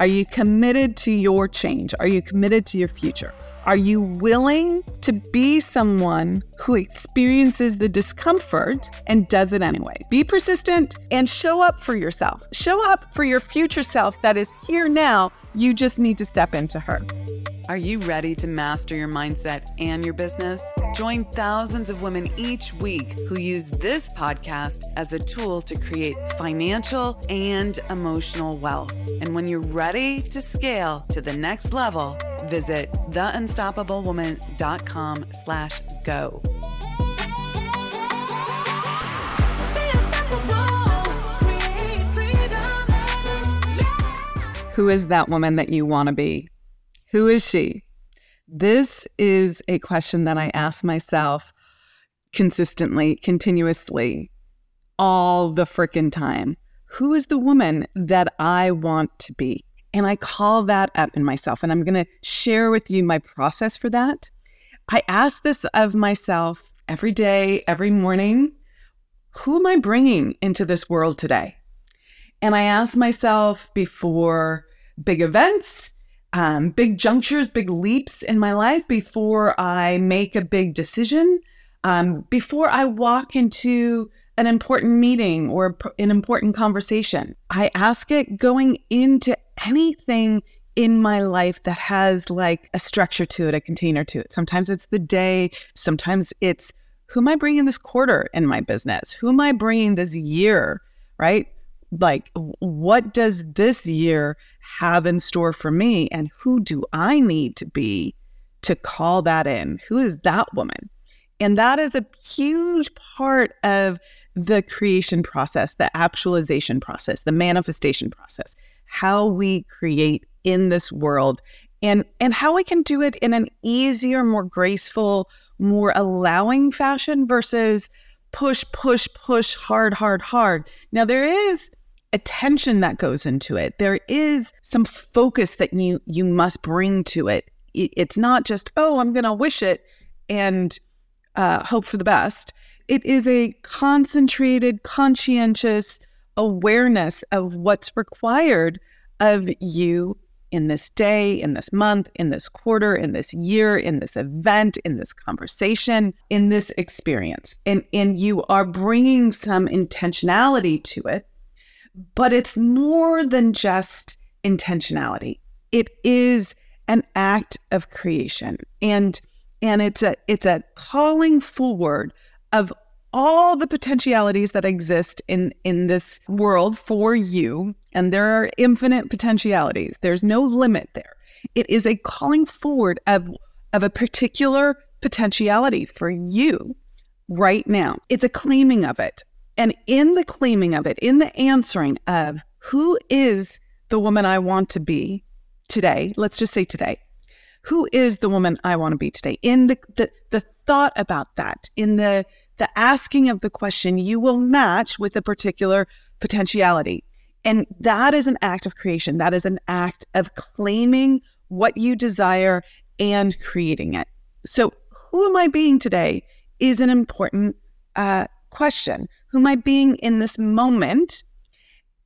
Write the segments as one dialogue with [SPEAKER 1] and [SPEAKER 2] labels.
[SPEAKER 1] Are you committed to your change? Are you committed to your future? Are you willing to be someone who experiences the discomfort and does it anyway? Be persistent and show up for yourself. Show up for your future self that is here now. You just need to step into her. Are you ready to master your mindset and your business? Join thousands of women each week who use this podcast as a tool to create financial and emotional wealth. And when you're ready to scale to the next level, visit theunstoppablewoman.com slash go. Who is that woman that you want to be? Who is she? This is a question that I ask myself consistently, continuously, all the freaking time. Who is the woman that I want to be? And I call that up in myself. And I'm going to share with you my process for that. I ask this of myself every day, every morning. Who am I bringing into this world today? And I ask myself before big events, um, big junctures, big leaps in my life before I make a big decision, um, before I walk into an important meeting or an important conversation. I ask it going into anything in my life that has like a structure to it, a container to it. Sometimes it's the day, sometimes it's who am I bringing this quarter in my business? Who am I bringing this year, right? Like, what does this year have in store for me? And who do I need to be to call that in? Who is that woman? And that is a huge part of the creation process, the actualization process, the manifestation process, how we create in this world and and how we can do it in an easier, more graceful, more allowing fashion versus push push push hard hard hard. Now there is attention that goes into it. There is some focus that you you must bring to it. It's not just oh, I'm going to wish it and uh, hope for the best. It is a concentrated, conscientious awareness of what's required of you in this day, in this month, in this quarter, in this year, in this event, in this conversation, in this experience. And, and you are bringing some intentionality to it but it's more than just intentionality. It is an act of creation. And and it's a it's a calling forward of all the potentialities that exist in in this world for you. And there are infinite potentialities. There's no limit there. It is a calling forward of of a particular potentiality for you right now. It's a claiming of it and in the claiming of it, in the answering of who is the woman I want to be today, let's just say today, who is the woman I want to be today? In the, the, the thought about that, in the, the asking of the question, you will match with a particular potentiality. And that is an act of creation. That is an act of claiming what you desire and creating it. So, who am I being today is an important uh, question who am I being in this moment?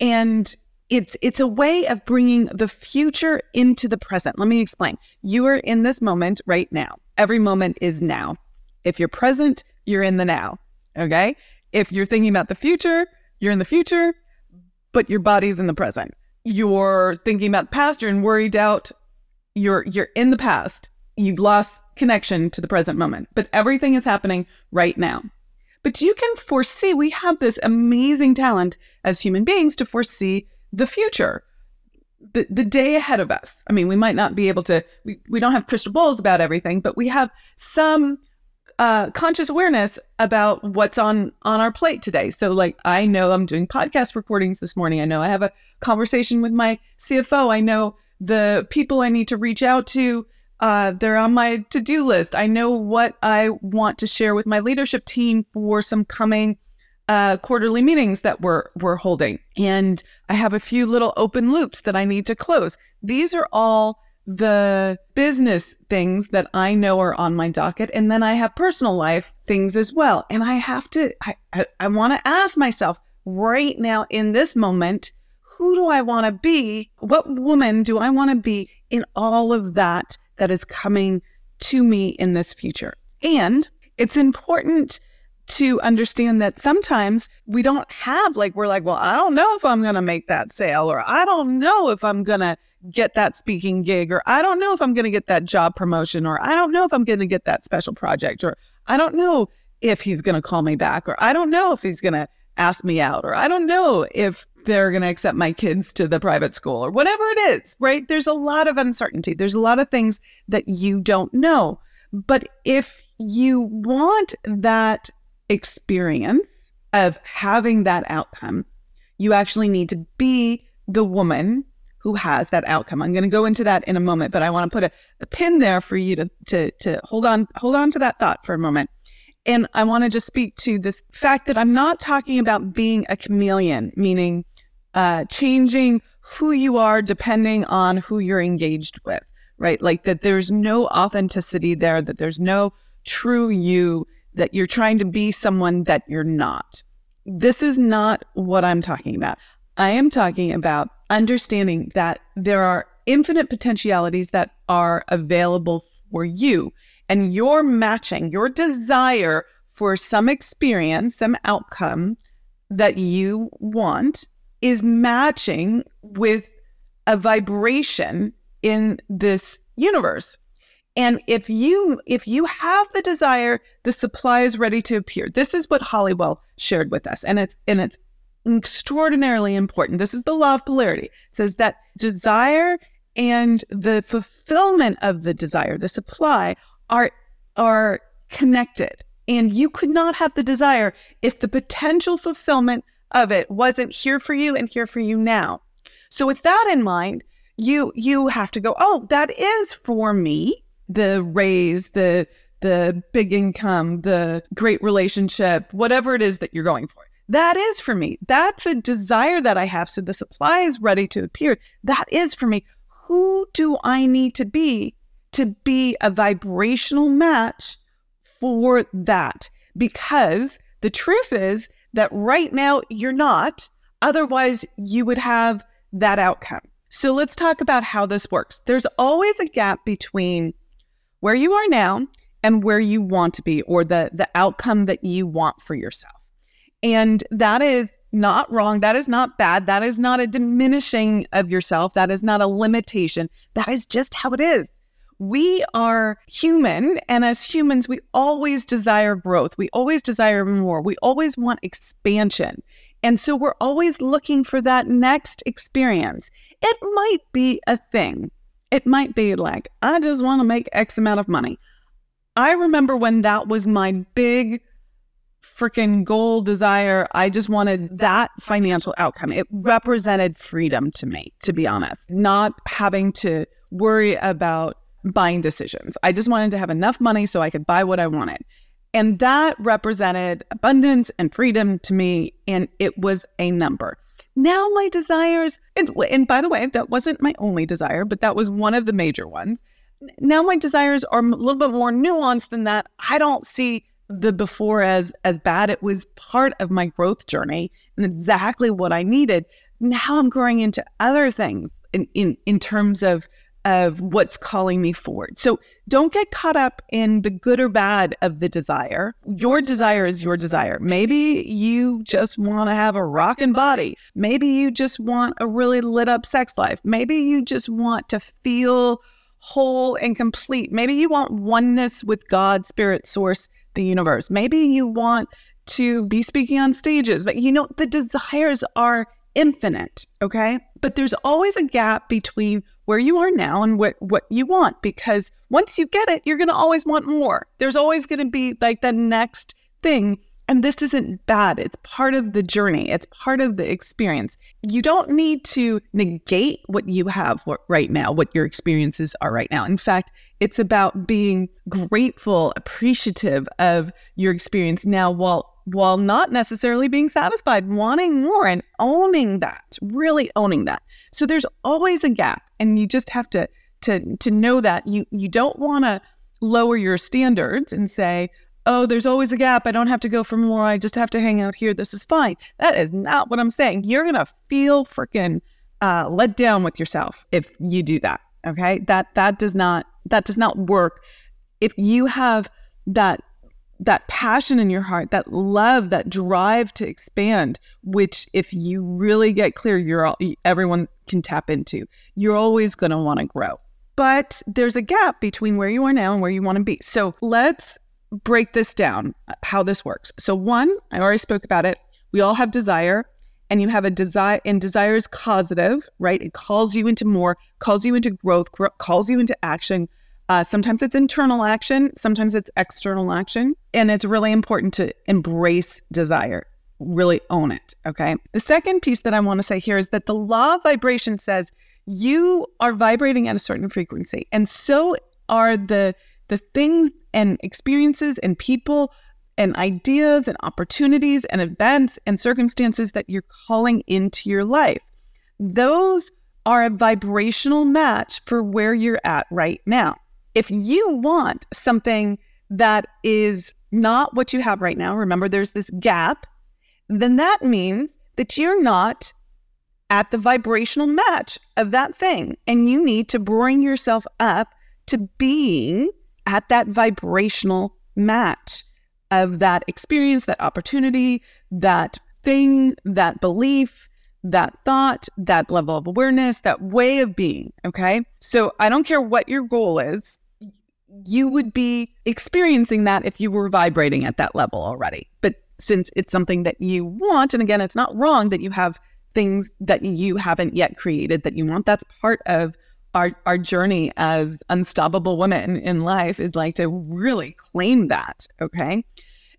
[SPEAKER 1] And it's it's a way of bringing the future into the present. Let me explain. You are in this moment right now. Every moment is now. If you're present, you're in the now. Okay? If you're thinking about the future, you're in the future, but your body's in the present. You're thinking about the past, you're in worried out, you're you're in the past. You've lost connection to the present moment. But everything is happening right now. But you can foresee, we have this amazing talent as human beings to foresee the future, the, the day ahead of us. I mean, we might not be able to, we, we don't have crystal balls about everything, but we have some uh, conscious awareness about what's on on our plate today. So, like, I know I'm doing podcast recordings this morning. I know I have a conversation with my CFO. I know the people I need to reach out to uh, they're on my to do list. I know what I want to share with my leadership team for some coming uh, quarterly meetings that we're we're holding, and I have a few little open loops that I need to close. These are all the business things that I know are on my docket, and then I have personal life things as well. And I have to, I, I, I want to ask myself right now in this moment, who do I want to be? What woman do I want to be in all of that that is coming to me in this future? And it's important to understand that sometimes we don't have, like, we're like, well, I don't know if I'm going to make that sale, or I don't know if I'm going to get that speaking gig, or I don't know if I'm going to get that job promotion, or I don't know if I'm going to get that special project, or I don't know if he's going to call me back, or I don't know if he's going to ask me out, or I don't know if they're going to accept my kids to the private school, or whatever it is, right? There's a lot of uncertainty. There's a lot of things that you don't know. But if you want that experience of having that outcome, you actually need to be the woman who has that outcome. I'm going to go into that in a moment, but I want to put a, a pin there for you to, to, to hold on, hold on to that thought for a moment. And I want to just speak to this fact that I'm not talking about being a chameleon, meaning uh, changing who you are depending on who you're engaged with, right? Like that there's no authenticity there, that there's no true you, that you're trying to be someone that you're not. This is not what I'm talking about. I am talking about understanding that there are infinite potentialities that are available for you and your matching your desire for some experience, some outcome that you want is matching with a vibration in this universe. And if you if you have the desire, the supply is ready to appear. This is what Holliwell shared with us, and it's and it's extraordinarily important. This is the law of polarity. It says that desire and the fulfillment of the desire, the supply, are are connected. And you could not have the desire if the potential fulfillment of it wasn't here for you and here for you now. So with that in mind, you you have to go, "Oh, that is for me." the raise, the the big income, the great relationship, whatever it is that you're going for. That is for me. That's a desire that I have. So the supply is ready to appear. That is for me. Who do I need to be to be a vibrational match for that? Because the truth is that right now you're not. Otherwise, you would have that outcome. So let's talk about how this works. There's always a gap between where you are now and where you want to be or the the outcome that you want for yourself. And that is not wrong. That is not bad. That is not a diminishing of yourself. That is not a limitation. That is just how it is. We are human. And as humans, we always desire growth. We always desire more. We always want expansion. And so we're always looking for that next experience. It might be a thing. It might be like, I just want to make X amount of money. I remember when that was my big freaking goal desire. I just wanted that financial outcome. It represented freedom to me, to be honest, not having to worry about buying decisions. I just wanted to have enough money so I could buy what I wanted. And that represented abundance and freedom to me. And it was a number. Now my desires, and, and by the way, that wasn't my only desire, but that was one of the major ones. Now my desires are a little bit more nuanced than that. I don't see the before as as bad. It was part of my growth journey and exactly what I needed. Now I'm growing into other things in in, in terms of of what's calling me forward. So don't get caught up in the good or bad of the desire. Your desire is your desire. Maybe you just want to have a rocking body. Maybe you just want a really lit up sex life. Maybe you just want to feel whole and complete. Maybe you want oneness with God, spirit, source, the universe. Maybe you want to be speaking on stages, but you know, the desires are infinite, okay? But there's always a gap between where you are now and what what you want because once you get it you're going to always want more. There's always going to be like the next thing and this isn't bad. It's part of the journey. It's part of the experience. You don't need to negate what you have right now what your experiences are right now. In fact it's about being grateful appreciative of your experience now while while not necessarily being satisfied wanting more and owning that really owning that so there's always a gap and you just have to to to know that you you don't want to lower your standards and say oh, there's always a gap. I don't have to go for more. I just have to hang out here. This is fine. That is not what I'm saying. You're to feel freaking uh, let down with yourself if you do that. Okay. That, that does not, that does not work. If you have that, that passion in your heart, that love, that drive to expand, which if you really get clear, you're all, everyone can tap into, you're always going to want to grow. But there's a gap between where you are now and where you want to be. So let's break this down uh, how this works. So, one, I already spoke about it. We all have desire, and you have a desire, and desire is causative, right? It calls you into more, calls you into growth, calls you into action. Uh, sometimes it's internal action, sometimes it's external action. And it's really important to embrace desire, really own it. Okay. The second piece that I want to say here is that the law of vibration says you are vibrating at a certain frequency. And so are the the things and experiences and people and ideas and opportunities and events and circumstances that you're calling into your life. Those are a vibrational match for where you're at right now. If you want something that is not what you have right now, remember there's this gap, then that means that you're not at the vibrational match of that thing. And you need to bring yourself up to being at that vibrational match of that experience, that opportunity, that thing, that belief, that thought, that level of awareness, that way of being. Okay. So I don't care what your goal is, you would be experiencing that if you were vibrating at that level already. But since it's something that you want, and again, it's not wrong that you have things that you haven't yet created that you want, that's part of our our journey as unstoppable women in life is like to really claim that, okay?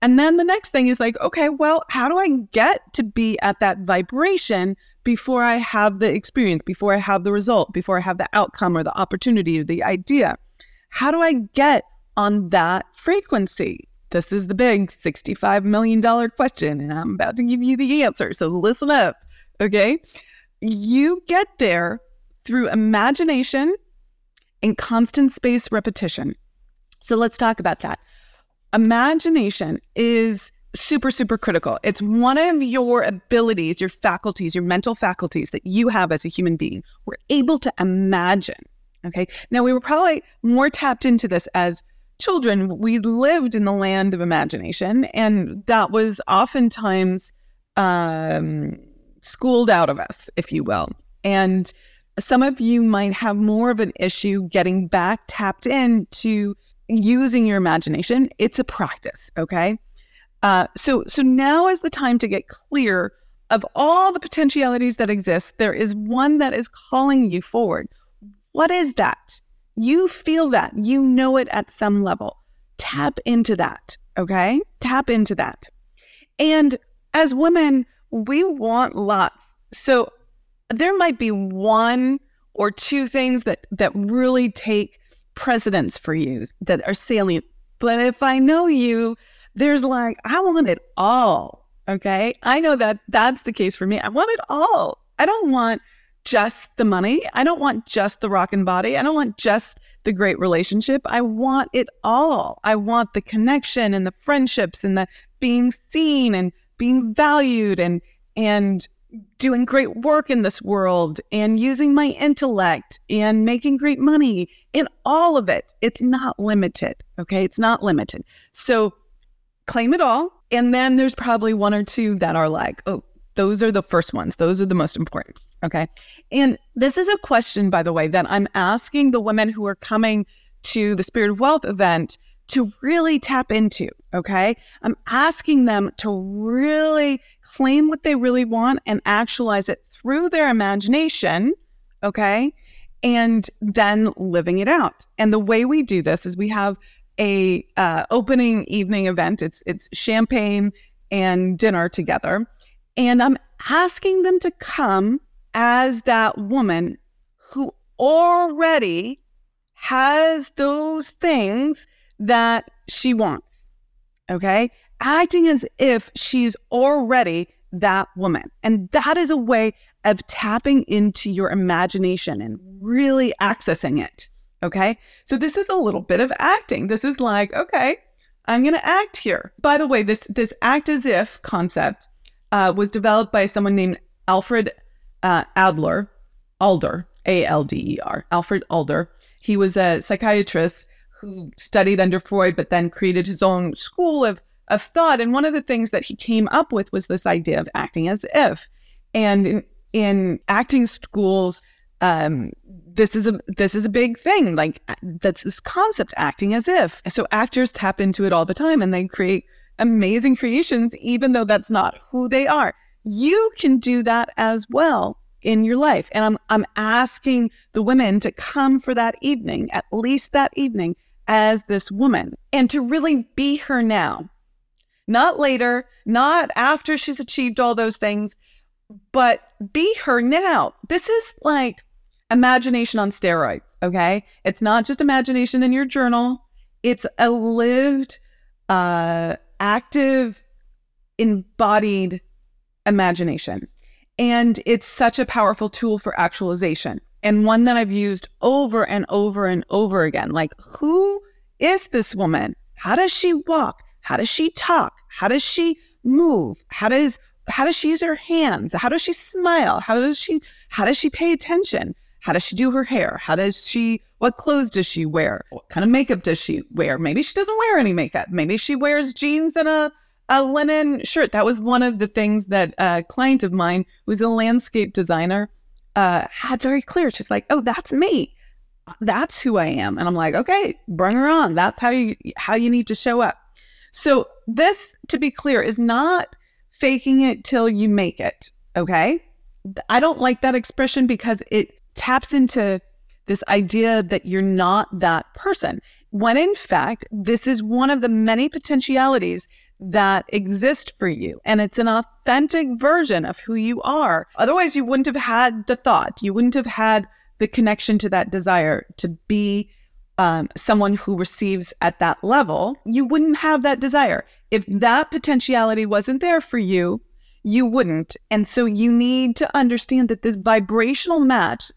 [SPEAKER 1] And then the next thing is like, okay, well, how do I get to be at that vibration before I have the experience, before I have the result, before I have the outcome or the opportunity or the idea? How do I get on that frequency? This is the big $65 million question, and I'm about to give you the answer. So listen up, okay? You get there through imagination and constant space repetition. So let's talk about that. Imagination is super, super critical. It's one of your abilities, your faculties, your mental faculties that you have as a human being. We're able to imagine. Okay. Now, we were probably more tapped into this as children. We lived in the land of imagination, and that was oftentimes um, schooled out of us, if you will. And some of you might have more of an issue getting back tapped into using your imagination. It's a practice, okay? Uh, so so now is the time to get clear of all the potentialities that exist. There is one that is calling you forward. What is that? You feel that. You know it at some level. Tap into that, okay? Tap into that. And as women, we want lots. So there might be one or two things that that really take precedence for you that are salient. But if I know you, there's like I want it all. Okay? I know that that's the case for me. I want it all. I don't want just the money. I don't want just the rockin' body. I don't want just the great relationship. I want it all. I want the connection and the friendships and the being seen and being valued and and doing great work in this world and using my intellect and making great money and all of it. It's not limited. Okay. It's not limited. So claim it all. And then there's probably one or two that are like, oh, those are the first ones. Those are the most important. Okay. And this is a question, by the way, that I'm asking the women who are coming to the Spirit of Wealth event to really tap into. Okay. I'm asking them to really claim what they really want and actualize it through their imagination. Okay. And then living it out. And the way we do this is we have a uh, opening evening event. It's it's champagne and dinner together, and I'm asking them to come as that woman who already has those things that she wants. Okay. Acting as if she's already that woman. And that is a way of tapping into your imagination and really accessing it. Okay. So this is a little bit of acting. This is like, okay, I'm going to act here. By the way, this this act as if concept uh, was developed by someone named Alfred uh, Adler, Alder, A L D E R, Alfred Alder. He was a psychiatrist who studied under Freud, but then created his own school of of thought. And one of the things that he came up with was this idea of acting as if. And in, in acting schools, um, this is a this is a big thing. Like that's this concept, acting as if. So actors tap into it all the time, and they create amazing creations, even though that's not who they are. You can do that as well in your life. And I'm I'm asking the women to come for that evening, at least that evening, as this woman, and to really be her now. Not later, not after she's achieved all those things, but be her now. This is like imagination on steroids, okay? It's not just imagination in your journal, it's a lived, uh, active, embodied imagination. And it's such a powerful tool for actualization and one that I've used over and over and over again. Like, who is this woman? How does she walk? How does she talk? How does she move? How does how does she use her hands? How does she smile? How does she how does she pay attention? How does she do her hair? How does she what clothes does she wear? What kind of makeup does she wear? Maybe she doesn't wear any makeup. Maybe she wears jeans and a a linen shirt. That was one of the things that a client of mine, who's a landscape designer, uh, had very clear. She's like, "Oh, that's me. That's who I am." And I'm like, "Okay, bring her on. That's how you how you need to show up." So this, to be clear, is not faking it till you make it. Okay. I don't like that expression because it taps into this idea that you're not that person. When in fact, this is one of the many potentialities that exist for you. And it's an authentic version of who you are. Otherwise, you wouldn't have had the thought, you wouldn't have had the connection to that desire to be um, someone who receives at that level. You wouldn't have that desire. If that potentiality wasn't there for you, you wouldn't. And so you need to understand that this vibrational match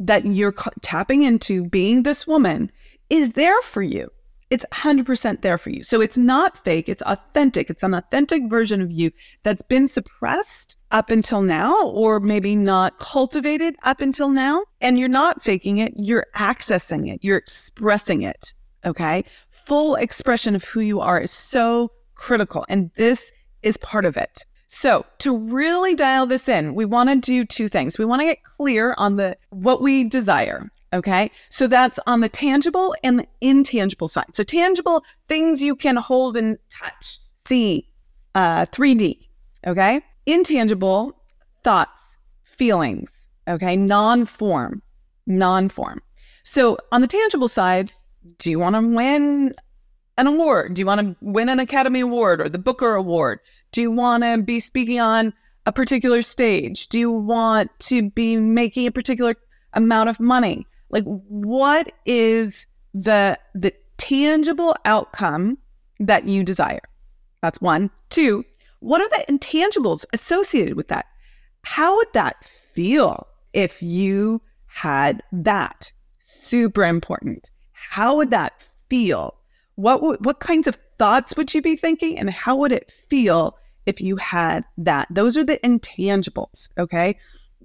[SPEAKER 1] that you're tapping into being this woman is there for you. It's 100% there for you. So it's not fake, it's authentic. It's an authentic version of you that's been suppressed up until now, or maybe not cultivated up until now. And you're not faking it, you're accessing it, you're expressing it. Okay full expression of who you are is so critical. And this is part of it. So, to really dial this in, we want to do two things. We want to get clear on the what we desire, okay? So that's on the tangible and the intangible side. So tangible things you can hold and touch, see, uh, 3D, okay? Intangible thoughts, feelings, okay? Non-form, non-form. So on the tangible side, do you want to win an award? Do you want to win an Academy Award or the Booker Award? Do you want to be speaking on a particular stage? Do you want to be making a particular amount of money? Like what is the the tangible outcome that you desire? That's one. Two, what are the intangibles associated with that? How would that feel if you had that? Super important. How would that feel? What what kinds of thoughts would you be thinking and how would it feel if you had that? Those are the intangibles, okay?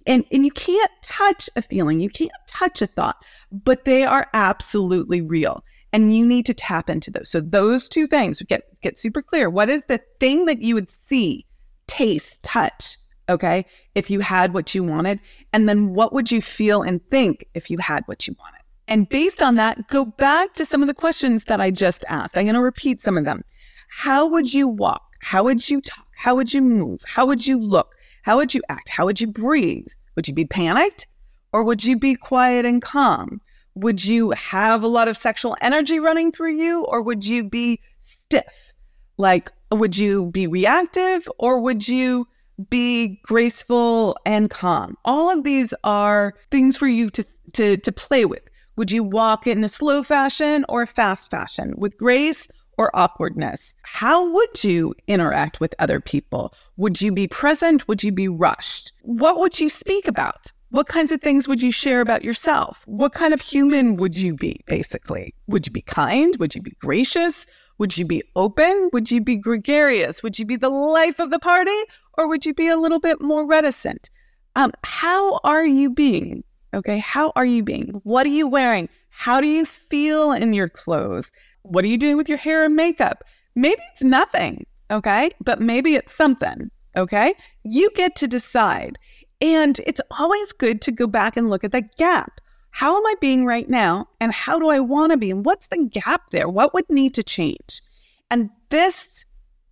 [SPEAKER 1] And and you can't touch a feeling, you can't touch a thought, but they are absolutely real. And you need to tap into those. So those two things get get super clear. What is the thing that you would see, taste, touch, okay, if you had what you wanted? And then what would you feel and think if you had what you wanted? And based on that, go back to some of the questions that I just asked. I'm going to repeat some of them. How would you walk? How would you talk? How would you move? How would you look? How would you act? How would you breathe? Would you be panicked or would you be quiet and calm? Would you have a lot of sexual energy running through you or would you be stiff? Like, would you be reactive or would you be graceful and calm? All of these are things for you to, to, to play with. Would you walk in a slow fashion or fast fashion with grace or awkwardness? How would you interact with other people? Would you be present? Would you be rushed? What would you speak about? What kinds of things would you share about yourself? What kind of human would you be, basically? Would you be kind? Would you be gracious? Would you be open? Would you be gregarious? Would you be the life of the party? Or would you be a little bit more reticent? Um, how are you being? Okay, how are you being? What are you wearing? How do you feel in your clothes? What are you doing with your hair and makeup? Maybe it's nothing, okay? But maybe it's something, okay? You get to decide. And it's always good to go back and look at that gap. How am I being right now? And how do I want to be? And what's the gap there? What would need to change? And this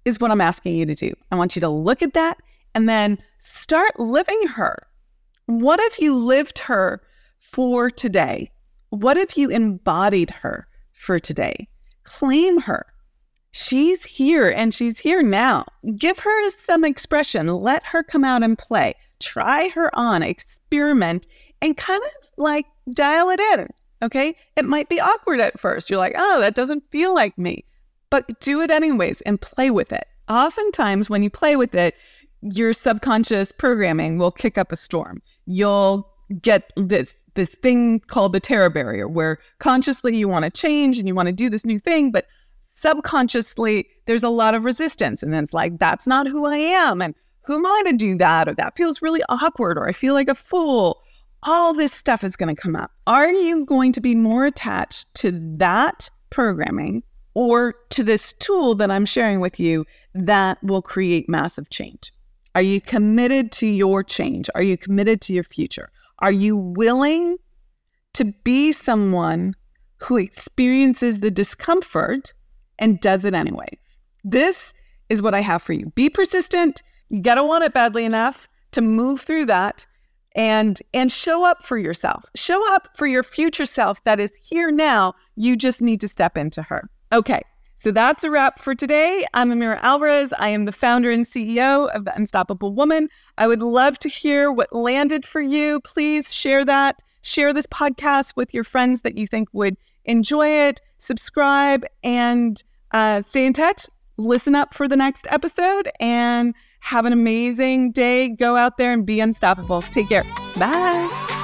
[SPEAKER 1] is what I'm asking you to do. I want you to look at that and then start living her. What if you lived her for today? What if you embodied her for today? Claim her. She's here and she's here now. Give her some expression. Let her come out and play. Try her on, experiment, and kind of like dial it in. Okay. It might be awkward at first. You're like, oh, that doesn't feel like me. But do it anyways and play with it. Oftentimes, when you play with it, your subconscious programming will kick up a storm. You'll get this this thing called the terror barrier where consciously you want to change and you want to do this new thing but subconsciously there's a lot of resistance and then it's like that's not who I am and who am I to do that or that feels really awkward or I feel like a fool all this stuff is going to come up. Are you going to be more attached to that programming or to this tool that I'm sharing with you that will create massive change? Are you committed to your change? Are you committed to your future? Are you willing to be someone who experiences the discomfort and does it anyways? This is what I have for you. Be persistent. You got to want it badly enough to move through that and and show up for yourself. Show up for your future self that is here now. You just need to step into her. Okay. So that's a wrap for today. I'm Amira Alvarez. I am the founder and CEO of The Unstoppable Woman. I would love to hear what landed for you. Please share that. Share this podcast with your friends that you think would enjoy it. Subscribe and uh, stay in touch. Listen up for the next episode and have an amazing day. Go out there and be unstoppable. Take care. Bye.